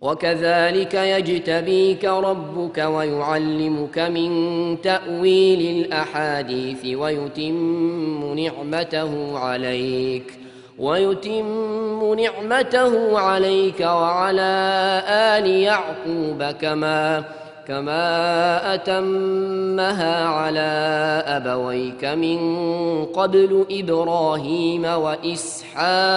وكذلك يجتبيك ربك ويعلمك من تأويل الأحاديث ويتم نعمته عليك ويتم نعمته عليك وعلى آل يعقوب كما كما أتمها على أبويك من قبل إبراهيم وإسحاق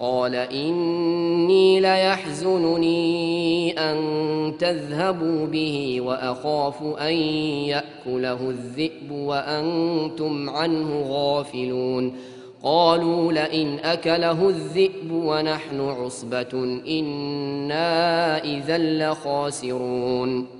قال إني ليحزنني أن تذهبوا به وأخاف أن يأكله الذئب وأنتم عنه غافلون. قالوا لئن أكله الذئب ونحن عصبة إنا إذا لخاسرون.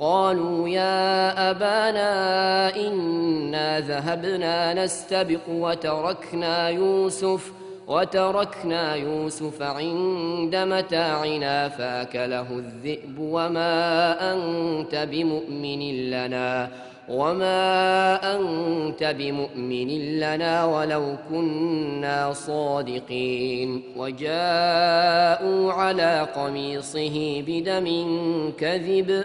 قالوا يا أبانا إنا ذهبنا نستبق وتركنا يوسف وتركنا يوسف عند متاعنا فأكله الذئب وما أنت بمؤمن لنا وما أنت بمؤمن لنا ولو كنا صادقين. وجاءوا على قميصه بدم كذب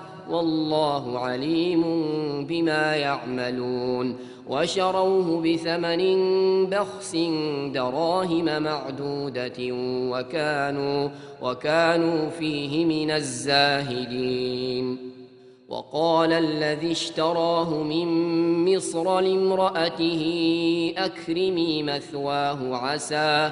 والله عليم بما يعملون وشروه بثمن بخس دراهم معدودة وكانوا وكانوا فيه من الزاهدين. وقال الذي اشتراه من مصر لامرأته أكرمي مثواه عسى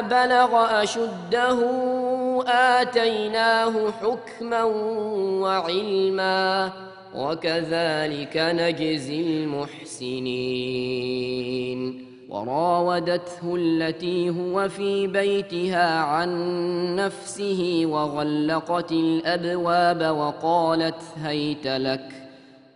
بلغ أشده آتيناه حكما وعلما وكذلك نجزي المحسنين. وراودته التي هو في بيتها عن نفسه وغلقت الأبواب وقالت هيت لك.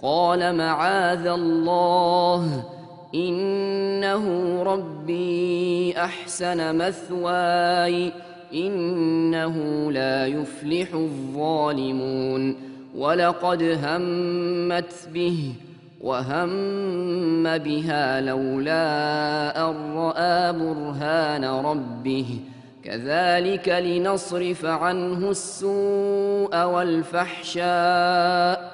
قال معاذ الله. إنه ربي أحسن مثواي إنه لا يفلح الظالمون. ولقد همت به وهم بها لولا أن رأى برهان ربه. كذلك لنصرف عنه السوء والفحشاء.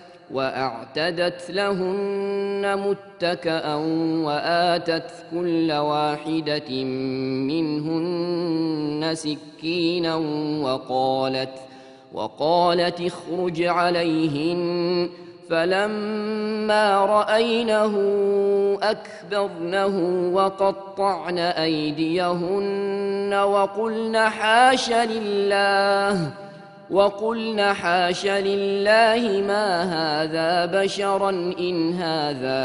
وأعتدت لهن متكأ وآتت كل واحدة منهن سكينا وقالت وقالت اخرج عليهن. فلما رأينه أكبرنه وقطعن أيديهن وقلن حاش لله. وقلن حاش لله ما هذا بشرا إن هذا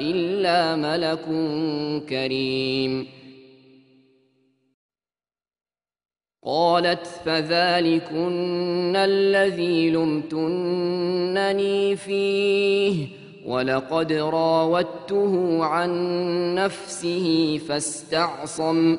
إلا ملك كريم. قالت فذلكن الذي لمتنني فيه ولقد راودته عن نفسه فاستعصم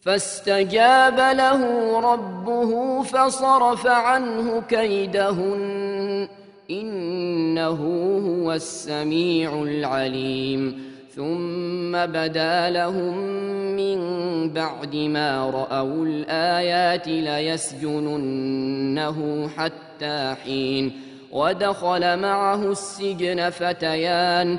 فاستجاب له ربه فصرف عنه كيدهن. إنه هو السميع العليم. ثم بدا لهم من بعد ما رأوا الآيات ليسجننه حتى حين. ودخل معه السجن فتيان.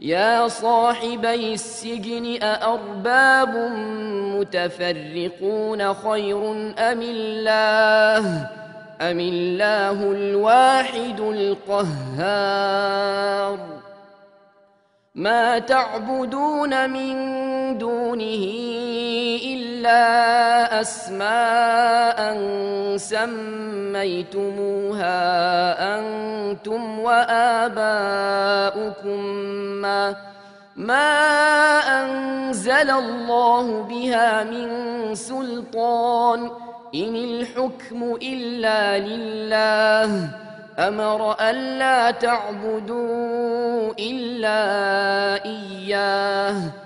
يا صاحبي السجن أأرباب متفرقون خير أم الله؟ أم الله الواحد القهار؟ ما تعبدون من دونه إلا أسماء سميتموها أنتم وآباؤكم ما ما أنزل الله بها من سلطان إن الحكم إلا لله أمر ألا تعبدوا إلا إياه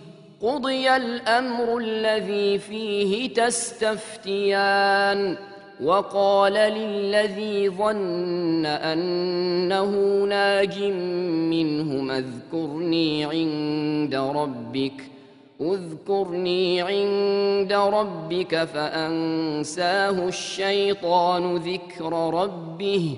قضي الامر الذي فيه تستفتيان وقال للذي ظن انه ناج منهما اذكرني عند ربك اذكرني عند ربك فانساه الشيطان ذكر ربه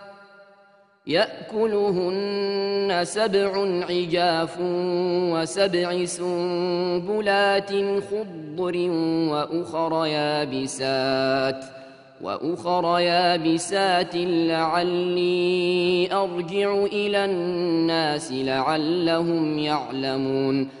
يأكلهن سبع عجاف وسبع سنبلات خضر وأخر يابسات وأخر يابسات لعلي أرجع إلى الناس لعلهم يعلمون.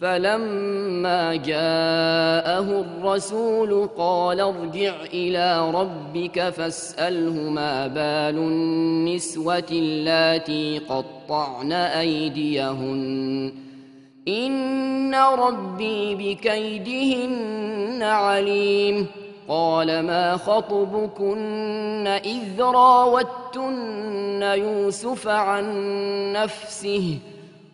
فلما جاءه الرسول قال ارجع إلى ربك فاسأله ما بال النسوة اللاتي قطعن أيديهن. إن ربي بكيدهن عليم. قال ما خطبكن إذ راوتن يوسف عن نفسه ۖ؟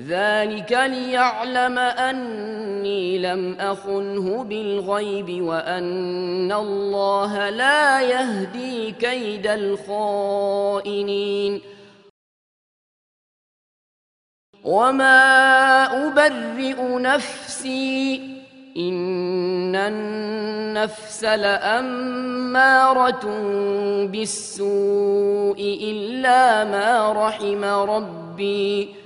ذلك ليعلم أني لم أخنه بالغيب وأن الله لا يهدي كيد الخائنين. وما أبرئ نفسي إن النفس لأمارة بالسوء إلا ما رحم ربي.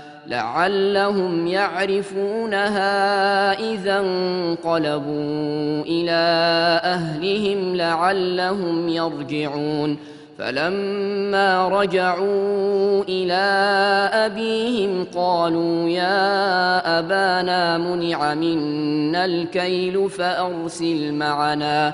لعلهم يعرفونها إذا انقلبوا إلى أهلهم لعلهم يرجعون فلما رجعوا إلى أبيهم قالوا يا أبانا منع منا الكيل فأرسل معنا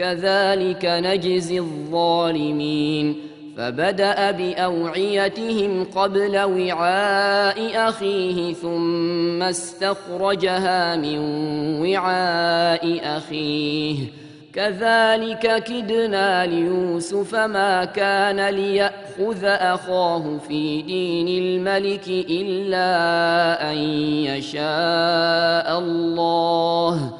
كذلك نجزي الظالمين. فبدأ بأوعيتهم قبل وعاء أخيه ثم استخرجها من وعاء أخيه. كذلك كدنا ليوسف ما كان ليأخذ أخاه في دين الملك إلا أن يشاء الله.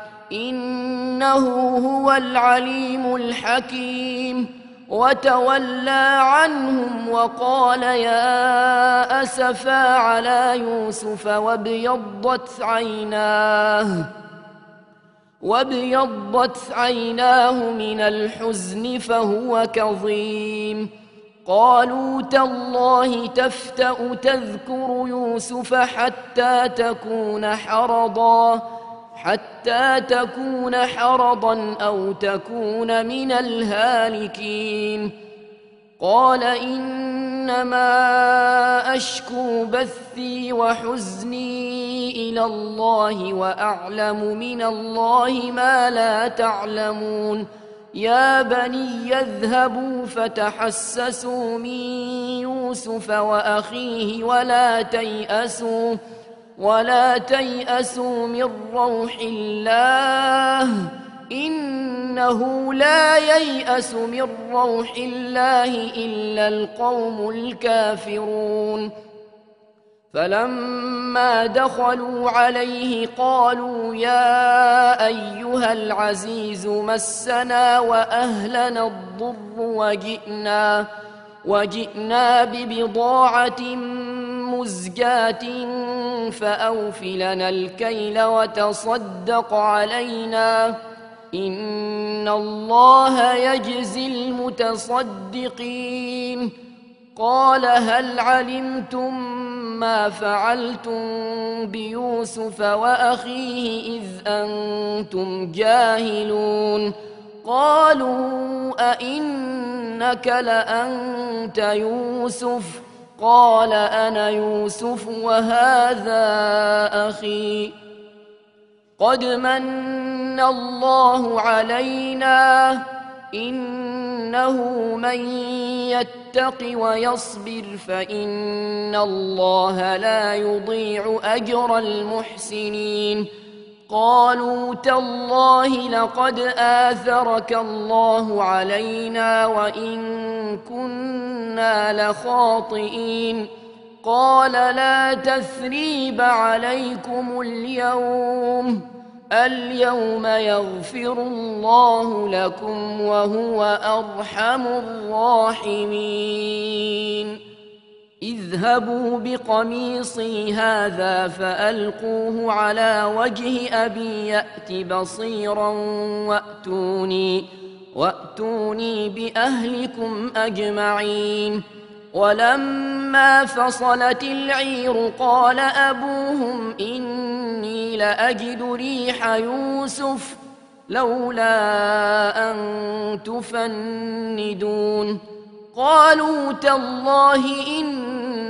إنه هو العليم الحكيم. وتولى عنهم وقال يا أسفا على يوسف وابيضت عيناه وابيضت عيناه من الحزن فهو كظيم. قالوا تالله تفتأ تذكر يوسف حتى تكون حرضاً. حتى تكون حرضا أو تكون من الهالكين. قال إنما أشكو بثي وحزني إلى الله وأعلم من الله ما لا تعلمون. يا بني اذهبوا فتحسسوا من يوسف وأخيه ولا تيأسوا. ولا تيأسوا من روح الله إنه لا ييأس من روح الله إلا القوم الكافرون فلما دخلوا عليه قالوا يا أيها العزيز مسنا وأهلنا الضر وجئنا وجئنا ببضاعة مزجاة فأوف لنا الكيل وتصدق علينا. إن الله يجزي المتصدقين. قال هل علمتم ما فعلتم بيوسف وأخيه إذ أنتم جاهلون؟ قالوا أئنك لأنت يوسف ۖ. قال أنا يوسف وهذا أخي. قد من الله علينا إنه من يتق ويصبر فإن الله لا يضيع أجر المحسنين. قالوا تالله لقد آثرك الله علينا وإن كنا لخاطئين. قال لا تثريب عليكم اليوم. اليوم يغفر الله لكم وهو أرحم الراحمين. اذهبوا بقميصي هذا فألقوه على وجه أبي يأت بصيرا وأتوني وأتوني بأهلكم أجمعين. ولما فصلت العير قال أبوهم إني لأجد ريح يوسف لولا أن تفندون. قالوا تالله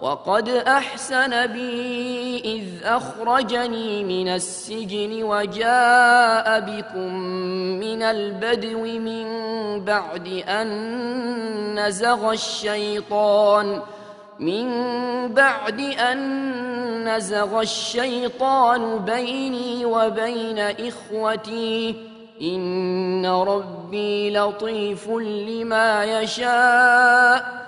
وقد أحسن بي إذ أخرجني من السجن وجاء بكم من البدو من بعد أن نزغ الشيطان ۖ من بعد أن نزغ الشيطان بيني وبين إخوتي إن ربي لطيف لما يشاء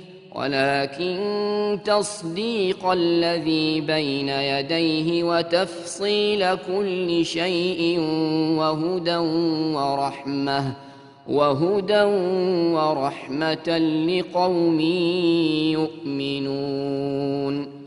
ولكن تصديق الذي بين يديه وتفصيل كل شيء وهدى ورحمة وهدى ورحمة لقوم يؤمنون.